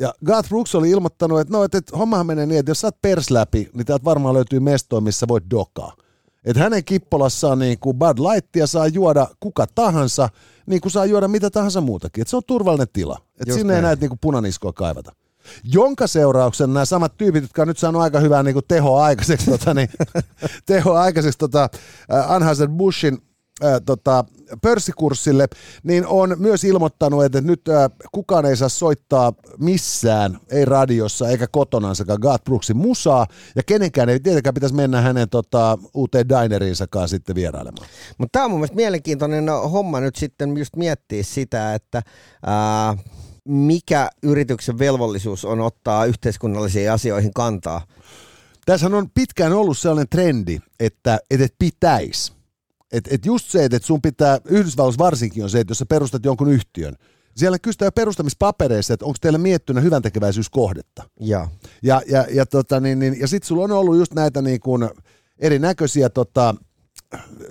Ja Garth Brooks oli ilmoittanut, että no, että, että hommahan menee niin, että jos sä oot pers läpi, niin täältä varmaan löytyy mestoja, missä voit dokaa. Että hänen kippolassaan niin kuin Bud Lightia saa juoda kuka tahansa, niin kuin saa juoda mitä tahansa muutakin. Että se on turvallinen tila. Että Just sinne ei näin. näitä niin kuin punaniskoa kaivata. Jonka seurauksen nämä samat tyypit, jotka on nyt saanut aika hyvää niin kuin tehoa aikaiseksi, tota, niin, tehoa aikaiseksi tota, äh, Anheuser-Buschin tota, pörssikurssille, niin on myös ilmoittanut, että nyt äh, kukaan ei saa soittaa missään, ei radiossa eikä kotonansakaan Garth Brooksin musaa, ja kenenkään ei tietenkään pitäisi mennä hänen tota, uuteen dineriinsakaan sitten vierailemaan. Mutta tämä on mun mielestä mielenkiintoinen homma nyt sitten just miettiä sitä, että ää, mikä yrityksen velvollisuus on ottaa yhteiskunnallisiin asioihin kantaa. Tässä on pitkään ollut sellainen trendi, että, että et pitäisi. Että et just se, että et sun pitää, Yhdysvalloissa varsinkin on se, että jos sä perustat jonkun yhtiön, siellä kysytään perustamispapereissa, että onko teillä miettynä hyvän tekeväisyyskohdetta. Joo. Ja, ja, ja, tota, niin, niin, ja sitten sulla on ollut just näitä niin kuin erinäköisiä tota,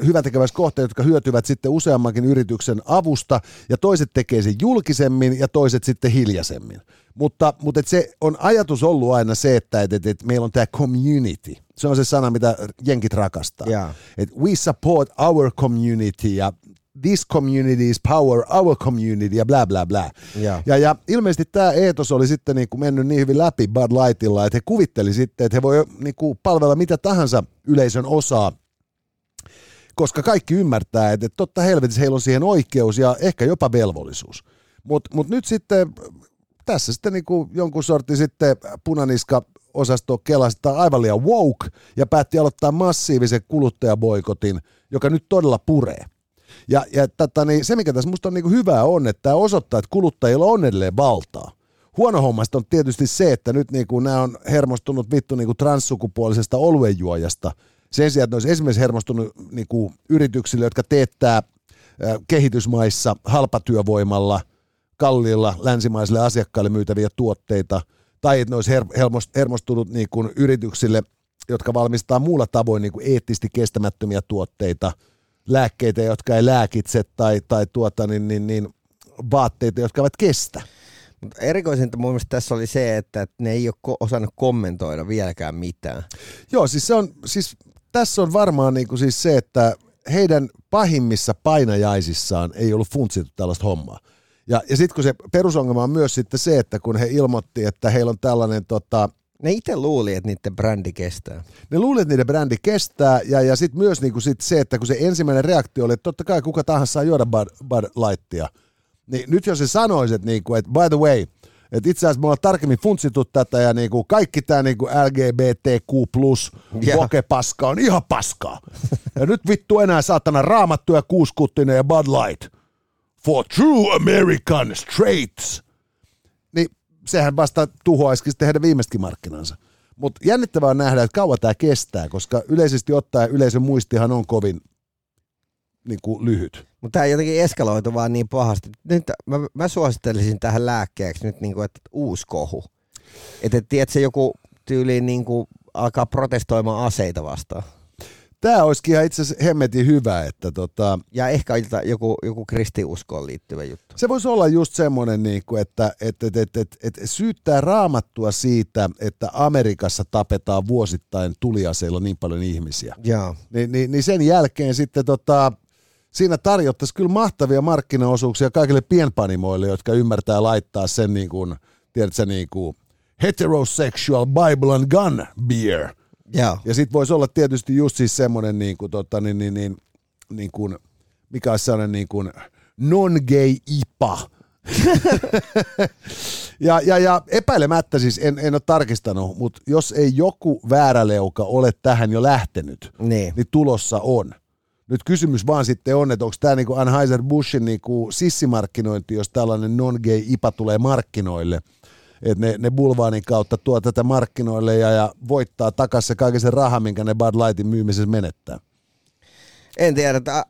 hyväntekeväiskohteita, jotka hyötyvät sitten useammankin yrityksen avusta, ja toiset tekee sen julkisemmin ja toiset sitten hiljaisemmin. Mutta, mutta et se on ajatus ollut aina se, että et, et, et meillä on tämä community. Se on se sana, mitä jenkit rakastaa. Jaa. Et we support our community ja this community is power our community ja bla bla bla. Jaa. Ja, ja ilmeisesti tämä eetos oli sitten niin kuin mennyt niin hyvin läpi Bud Lightilla, että he kuvitteli sitten, että he voi niin kuin palvella mitä tahansa yleisön osaa, koska kaikki ymmärtää, että totta helvetissä heillä on siihen oikeus ja ehkä jopa velvollisuus. Mutta mut nyt sitten tässä sitten niin kuin jonkun sortin sitten punaniska osasto kelasi aivan liian woke ja päätti aloittaa massiivisen kuluttajaboikotin, joka nyt todella puree. Ja, ja tätä, niin se, mikä tässä musta on niin hyvää on, että tämä osoittaa, että kuluttajilla on edelleen valtaa. Huono hommasta on tietysti se, että nyt niin kuin nämä on hermostunut vittu niin kuin transsukupuolisesta oluenjuojasta. Sen sijaan, että ne olisi esimerkiksi hermostunut niin kuin yrityksille, jotka teettää kehitysmaissa halpatyövoimalla, kalliilla länsimaisille asiakkaille myytäviä tuotteita, tai että ne olisi hermostunut niin kuin yrityksille, jotka valmistaa muulla tavoin niin kuin eettisesti kestämättömiä tuotteita, lääkkeitä, jotka ei lääkitse tai, tai tuota, niin, niin, niin, vaatteita, jotka eivät kestä. Mutta erikoisinta mun mielestä tässä oli se, että ne ei ole osannut kommentoida vieläkään mitään. Joo, siis, se on, siis tässä on varmaan niin kuin siis se, että heidän pahimmissa painajaisissaan ei ollut funtsittu tällaista hommaa. Ja, ja sitten kun se perusongelma on myös sitten se, että kun he ilmoitti, että heillä on tällainen tota, Ne itse luuli, että niiden brändi kestää. ne luulivat, että niiden brändi kestää, ja, ja sitten myös niinku sit se, että kun se ensimmäinen reaktio oli, että totta kai kuka tahansa saa juoda Bud, Bud Lightia, niin nyt jos se sanoisi, että, niinku, että by the way, että itse asiassa me ollaan tarkemmin funtsittu tätä, ja niinku kaikki tämä niinku LGBTQ plus paska on ihan paskaa. ja nyt vittu enää saatana raamattu ja kuuskuttinen ja Bud Light. For true American straights niin sehän vasta tuhoaisikin sitten heidän viimeistäkin markkinansa. Mutta jännittävää on nähdä, että kauan tämä kestää, koska yleisesti ottaen yleisön muistihan on kovin niin kuin, lyhyt. Mutta tämä jotenkin eskaloitu vaan niin pahasti. Nyt mä, mä suosittelisin tähän lääkkeeksi nyt niinku, että uusi kohu. Että et, tiedätkö, joku tyyliin niinku alkaa protestoimaan aseita vastaan. Tämä olisikin ihan itse asiassa hemmetin hyvä, että tota, Ja ehkä joku, joku kristiuskoon liittyvä juttu. se voisi olla just semmoinen, niin kuin, että et, et, et, et, et syyttää raamattua siitä, että Amerikassa tapetaan vuosittain tuliaseilla niin paljon ihmisiä. Joo. Niin, niin, niin sen jälkeen sitten tota, siinä tarjottaisiin kyllä mahtavia markkinaosuuksia kaikille pienpanimoille, jotka ymmärtää laittaa sen niin kuin, tiedätkö, niin kuin heterosexual Bible and gun beer. Joo. Ja sitten voisi olla tietysti just siis semmoinen, niin kuin, tota, niin, niin, niin, niin kuin, mikä olisi sellainen niin kuin non-gay IPA. ja, ja, ja epäilemättä siis, en, en ole tarkistanut, mutta jos ei joku vääräleuka ole tähän jo lähtenyt, Niin. niin tulossa on. Nyt kysymys vaan sitten on, että onko tämä niinku Anheuser-Buschin niinku sissimarkkinointi, jos tällainen non-gay IPA tulee markkinoille, että ne, ne Bulvaanin kautta tuo tätä markkinoille ja, ja voittaa takaisin se kaiken sen rahan, minkä ne Bud Lightin myymisessä menettää. En tiedä, että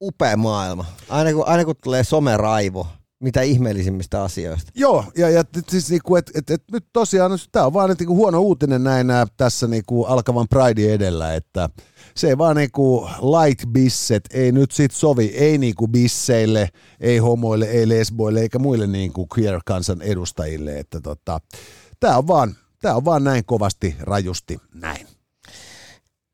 upea maailma. Aina kun, aina kun tulee someraivo, mitä ihmeellisimmistä asioista. Joo, ja, ja siis niinku, et, et, et nyt tosiaan, tämä on vaan niinku huono uutinen näin tässä niinku alkavan Pride edellä, että se ei vaan niinku light bisset ei nyt sit sovi, ei niinku bisseille, ei homoille, ei lesboille eikä muille niinku queer-kansan edustajille, että tota, tämä on tää on vaan näin kovasti, rajusti, näin.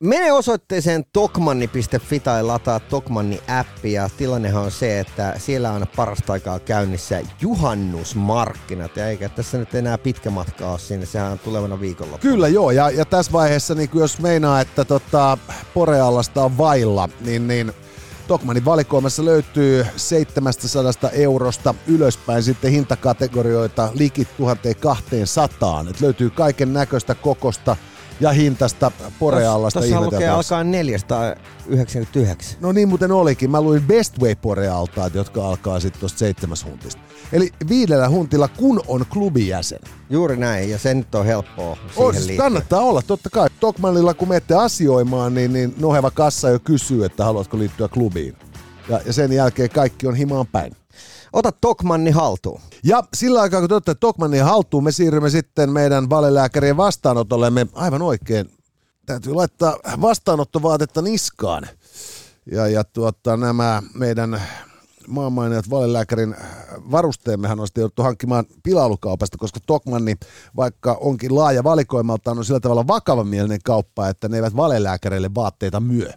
Mene osoitteeseen tokmanni.fi tai lataa Tokmanni appi ja tilannehan on se, että siellä on parasta aikaa käynnissä juhannusmarkkinat ja eikä tässä nyt enää pitkä matka ole sinne, sehän on tulevana viikonloppuna. Kyllä joo, ja, ja tässä vaiheessa niin jos meinaa, että tota, Poreallasta on vailla, niin, niin Tokmanin valikoimassa löytyy 700 eurosta ylöspäin sitten hintakategorioita liki 1200. Et löytyy kaiken näköistä kokosta ja hintasta Poreallasta. Tuossa lukee alkaa 499. No niin muuten olikin. Mä luin Best Way Porealtaat, jotka alkaa sitten tuosta seitsemäs huntista. Eli viidellä huntilla, kun on klubijäsen. Juuri näin, ja se nyt on helppoa On, siis liittyen. kannattaa olla, totta kai. Tokmanilla kun menette asioimaan, niin, niin noheva kassa jo kysyy, että haluatko liittyä klubiin. Ja, ja sen jälkeen kaikki on himaan päin. Ota Tokmanni haltuun. Ja sillä aikaa, kun te olette Tokmannin haltuun, me siirrymme sitten meidän valelääkärien vastaanotollemme aivan oikein. Täytyy laittaa vastaanottovaatetta niskaan. Ja, ja tuota, nämä meidän maanmainijat valelääkärin varusteemmehan on sitten jouduttu hankkimaan pilailukaupasta, koska Tokmanni, vaikka onkin laaja valikoimaltaan, on sillä tavalla vakavamielinen kauppa, että ne eivät valelääkäreille vaatteita myö.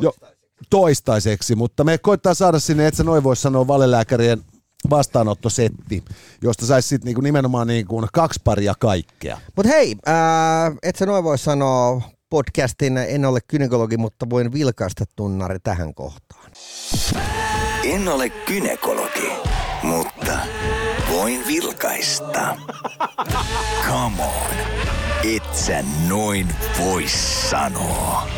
Jo, toistaiseksi, mutta me koittaa saada sinne, et sä noin voi sanoa valelääkärien vastaanottosetti, josta saisi sitten niinku nimenomaan niinku kaksi paria kaikkea. Mutta hei, ää, et sä noin voi sanoa podcastin En ole kynekologi, mutta voin vilkaista tunnari tähän kohtaan. En ole kynekologi, mutta voin vilkaista. Come on, et sä noin voi sanoa.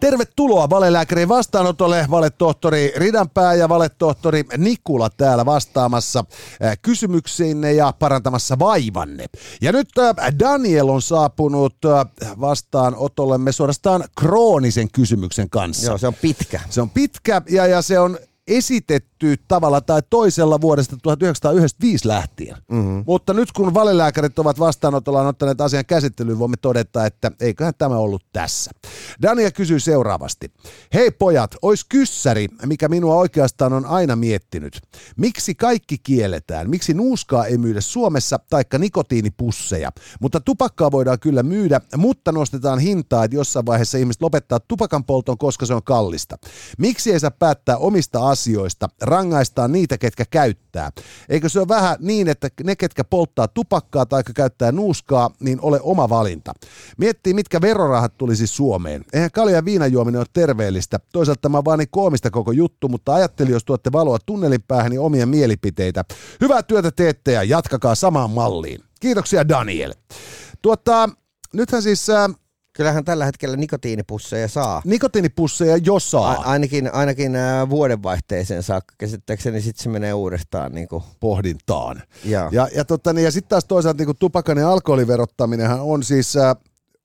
Tervetuloa valelääkärin vastaanotolle, valetohtori Ridanpää ja valetohtori Nikula täällä vastaamassa äh, kysymyksiinne ja parantamassa vaivanne. Ja nyt äh, Daniel on saapunut äh, vastaanotollemme suorastaan kroonisen kysymyksen kanssa. Joo, se on pitkä. Se on pitkä ja, ja se on esitetty päättyy tavalla tai toisella vuodesta 1995 lähtien. Mm-hmm. Mutta nyt kun valelääkärit ovat vastaanotollaan ottaneet asian käsittelyyn, voimme todeta, että eiköhän tämä ollut tässä. Dania kysyy seuraavasti. Hei pojat, ois kyssäri, mikä minua oikeastaan on aina miettinyt. Miksi kaikki kielletään? Miksi nuuskaa ei myydä Suomessa taikka nikotiinipusseja? Mutta tupakkaa voidaan kyllä myydä, mutta nostetaan hintaa, että jossain vaiheessa ihmiset lopettaa tupakan polton, koska se on kallista. Miksi ei saa päättää omista asioista, rangaistaan niitä, ketkä käyttää? Eikö se ole vähän niin, että ne, ketkä polttaa tupakkaa tai käyttää nuuskaa, niin ole oma valinta? Miettii, mitkä verorahat tulisi Suomeen. Eihän kalja ja viinajuominen ole terveellistä. Toisaalta tämä on vaan niin koomista koko juttu, mutta ajattelin, jos tuotte valoa tunnelin päähän, niin omia mielipiteitä. Hyvää työtä teette ja jatkakaa samaan malliin. Kiitoksia Daniel. Tuota, nythän siis äh, Kyllähän tällä hetkellä nikotiinipusseja saa. nikotiinipusseja jo saa. A- ainakin ainakin äh, vuodenvaihteeseen saakka käsittääkseni sitten se menee uudestaan. Niin kuin. pohdintaan. Ja, Ja, ja, tota, niin, ja sitten taas toisaalta niin tupakan ja alkoholin verottaminenhan on siis äh,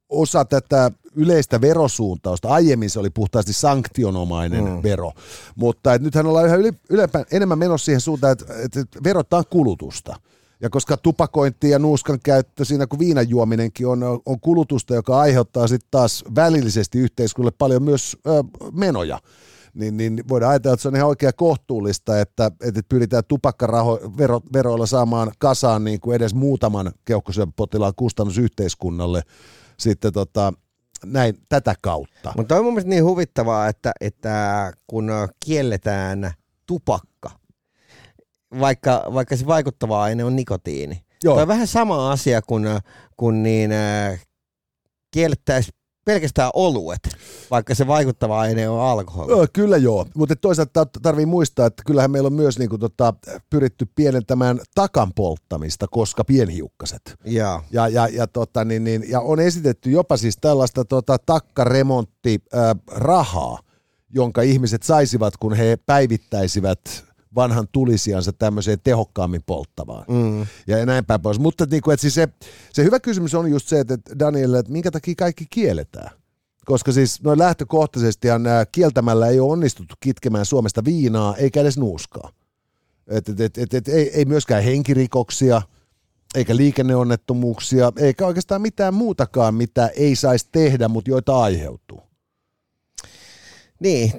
osa tätä yleistä verosuuntausta. Aiemmin se oli puhtaasti sanktionomainen mm. vero, mutta et nythän ollaan yhä yli, ylempään, enemmän menossa siihen suuntaan, että, että verottaa kulutusta. Ja koska tupakointi ja nuuskan käyttö siinä kuin viinan juominenkin on, on kulutusta, joka aiheuttaa sitten taas välillisesti yhteiskunnalle paljon myös ö, menoja, niin, niin voidaan ajatella, että se on ihan oikein kohtuullista, että, että pyritään tupakkaveroilla saamaan kasaan niin kuin edes muutaman keuhkosyöpäpotilaan kustannus yhteiskunnalle sitten tota, näin tätä kautta. Mutta on mun mielestä niin huvittavaa, että, että kun kielletään tupakka, vaikka, vaikka se vaikuttava aine on nikotiini. Joo. Joo. on vähän sama asia kuin, kun niin, äh, kiellettäisiin pelkästään oluet, vaikka se vaikuttava aine on alkoholi. Öö, kyllä joo, mutta toisaalta tarvii muistaa, että kyllähän meillä on myös niinku tota, pyritty pienentämään takan polttamista, koska pienhiukkaset. Joo. Ja, ja, ja, tota, niin, niin, ja on esitetty jopa siis tällaista tota, takkaremonttirahaa, jonka ihmiset saisivat, kun he päivittäisivät vanhan tulisiansa tämmöiseen tehokkaammin polttavaan. Mm. Ja näin päin pois. Mutta niin kuin, että siis se, se hyvä kysymys on just se, että Daniel, että minkä takia kaikki kielletään? Koska siis noin lähtökohtaisestihan ää, kieltämällä ei ole onnistuttu kitkemään Suomesta viinaa eikä edes nuuskaa. Et, et, et, et, et, ei, ei myöskään henkirikoksia, eikä liikenneonnettomuuksia, eikä oikeastaan mitään muutakaan, mitä ei saisi tehdä, mutta joita aiheutuu. Niin,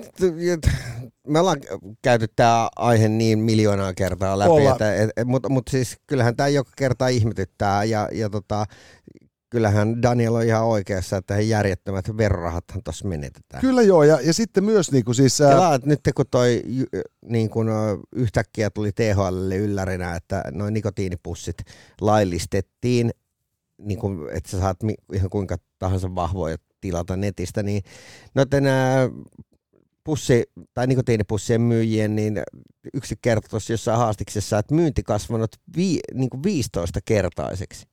me ollaan käyty tämä aihe niin miljoonaa kertaa läpi, että, et, et, mutta, mutta siis kyllähän tämä joka kerta ihmetyttää ja, ja tota, kyllähän Daniel on ihan oikeassa, että he järjettömät verorahathan tuossa menetetään. Kyllä joo, ja, ja sitten myös niin kuin siis... ää, että nyt kun toi niin kun, ö, yhtäkkiä tuli THLlle yllärinä, että noin nikotiinipussit laillistettiin, niin kun, että sä saat ihan kuinka tahansa vahvoja tilata netistä, niin noiden pussi- tai nikotiinipussien myyjien, niin yksi kertoi tuossa jossain haastiksessa, että myynti kasvanut vi- niin kuin 15 kertaiseksi.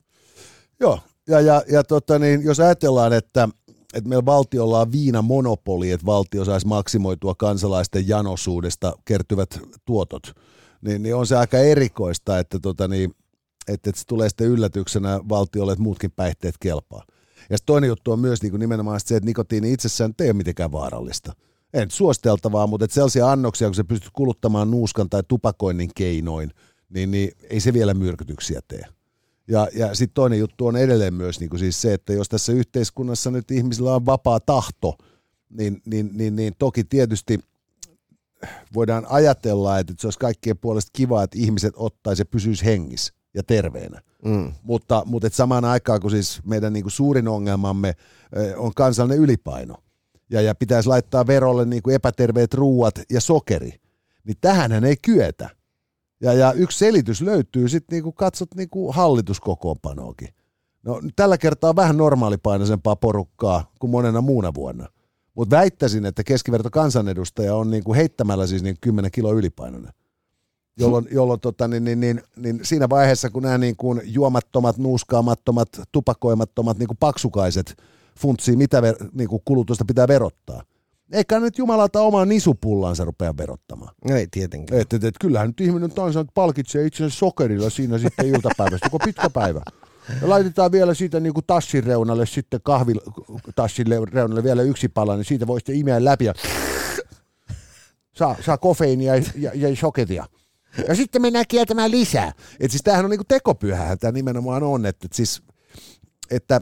Joo, ja, ja, ja tota niin, jos ajatellaan, että, että meillä valtiolla on viinamonopoli, että valtio saisi maksimoitua kansalaisten janosuudesta kertyvät tuotot, niin, niin on se aika erikoista, että, tota niin, että, että se tulee sitten yllätyksenä valtiolle, että muutkin päihteet kelpaa. Ja toinen juttu on myös niin kuin nimenomaan se, että nikotiini itsessään ei ole mitenkään vaarallista. Ei nyt suositeltavaa, mutta että sellaisia annoksia, kun sä pystyt kuluttamaan nuuskan tai tupakoinnin keinoin, niin, niin ei se vielä myrkytyksiä tee. Ja, ja sitten toinen juttu on edelleen myös niin kuin siis se, että jos tässä yhteiskunnassa nyt ihmisillä on vapaa tahto, niin, niin, niin, niin toki tietysti voidaan ajatella, että se olisi kaikkien puolesta kiva, että ihmiset ottaisi ja pysyisi hengissä ja terveenä. Mm. Mutta, mutta et samaan aikaan, kun siis meidän niin kuin suurin ongelmamme on kansallinen ylipaino, ja, ja pitäisi laittaa verolle niin kuin epäterveet ruuat ja sokeri, niin tähänhän ei kyetä. Ja, ja yksi selitys löytyy sitten, niin kun katsot niin kuin hallituskokoonpanoakin. No tällä kertaa vähän normaalipainoisempaa porukkaa kuin monena muuna vuonna. Mutta väittäisin, että keskiverto kansanedustaja on niin kuin heittämällä siis niin 10 kilo ylipainoinen. Jolloin, jolloin tota, niin, niin, niin, niin siinä vaiheessa, kun nämä niin kuin juomattomat, nuuskaamattomat, tupakoimattomat niin kuin paksukaiset funtsii, mitä ver, niin kuin kulutusta pitää verottaa. Eikä nyt jumalauta omaa nisupullansa rupea verottamaan. No ei tietenkään. Että et, et, kyllähän nyt ihminen tansaan palkitsee itsensä sokerilla siinä sitten iltapäivästä, koko pitkä päivä. Ja laitetaan vielä siitä niin kuin tassin reunalle sitten kahvitassin reunalle vielä yksi pala, niin siitä voi sitten imeä läpi ja saa, saa kofeiinia ja, ja, ja sokeria. Ja sitten mennään kieltämään lisää. Et siis tämähän on niinku tekopyhähän tämä nimenomaan on, että, että siis, että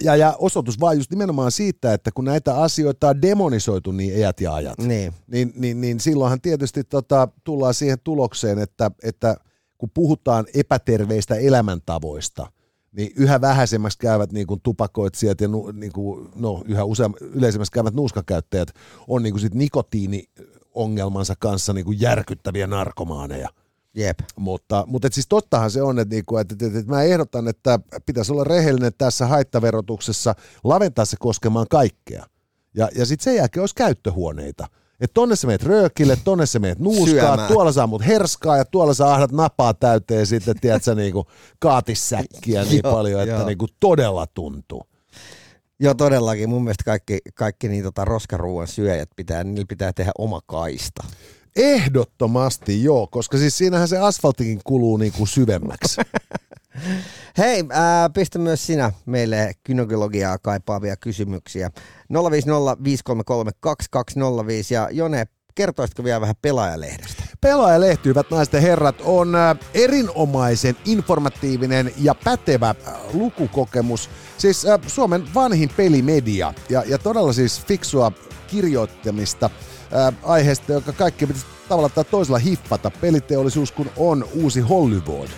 ja, ja osoitus vaan just nimenomaan siitä, että kun näitä asioita on demonisoitu niin iät ja ajat, Niin. niin, niin, niin silloinhan tietysti tota, tullaan siihen tulokseen, että, että kun puhutaan epäterveistä elämäntavoista, niin yhä vähäisemmäksi käyvät niin kuin tupakoitsijat ja nu, niin kuin, no, yhä useam, yleisemmäksi käyvät nuuskakäyttäjät on niin kuin sit nikotiiniongelmansa kanssa niin kuin järkyttäviä narkomaaneja. Jep. Mutta, mutta et siis tottahan se on, että, niinku, että, että, että mä ehdotan, että pitäisi olla rehellinen tässä haittaverotuksessa, laventaa se koskemaan kaikkea. Ja, ja sitten sen jälkeen olisi käyttöhuoneita. Että tonne sä meet röökille, tonne sä meet nuuskaa, Syömään. tuolla saa mut herskaa ja tuolla sä ahdat napaa täyteen sitten, tiedätkö, niinku kaatissäkkiä niin Joo, paljon, että joo. niinku todella tuntuu. Joo, todellakin. Mun mielestä kaikki, kaikki niin tota roskaruuan syöjät pitää, niillä pitää tehdä oma kaista. Ehdottomasti joo, koska siis siinähän se asfaltikin kuluu niinku syvemmäksi. Hei, ää, pistä myös sinä meille kynekologiaa kaipaavia kysymyksiä. 050 ja Jone, kertoisitko vielä vähän pelaajalehdestä? Pelaajalehti, hyvät naiset ja herrat, on äh, erinomaisen informatiivinen ja pätevä äh, lukukokemus. Siis äh, Suomen vanhin pelimedia ja, ja todella siis fiksua kirjoittamista äh, aiheesta, joka kaikki pitäisi tavalla tai toisella hiffata. Peliteollisuus kun on uusi Hollywood.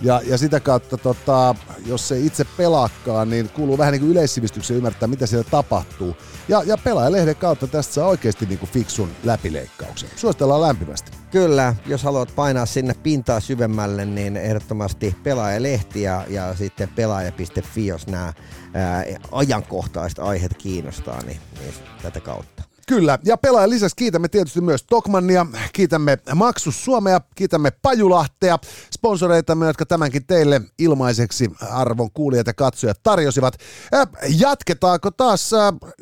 Ja, ja sitä kautta, tota, jos se itse pelaakaan, niin kuuluu vähän niin kuin yleissivistyksen ymmärtää, mitä siellä tapahtuu. Ja, ja pelaajalehden kautta tästä saa oikeasti niin kuin fiksun läpileikkauksen. Suositellaan lämpimästi. Kyllä, jos haluat painaa sinne pintaa syvemmälle, niin ehdottomasti pelaajalehti ja, ja sitten pelaaja.fi, jos nämä ää, ajankohtaiset aiheet kiinnostaa, niin, niin tätä kautta. Kyllä, ja pelaajan lisäksi kiitämme tietysti myös Tokmannia, kiitämme Maksus Suomea, kiitämme Pajulahtea, sponsoreitamme, jotka tämänkin teille ilmaiseksi arvon kuulijat ja katsojat tarjosivat. Jatketaanko taas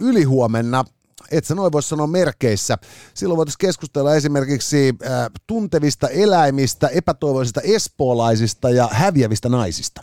ylihuomenna et sä noin voi sanoa merkeissä. Silloin voitaisiin keskustella esimerkiksi äh, tuntevista eläimistä, epätoivoisista espoolaisista ja häviävistä naisista.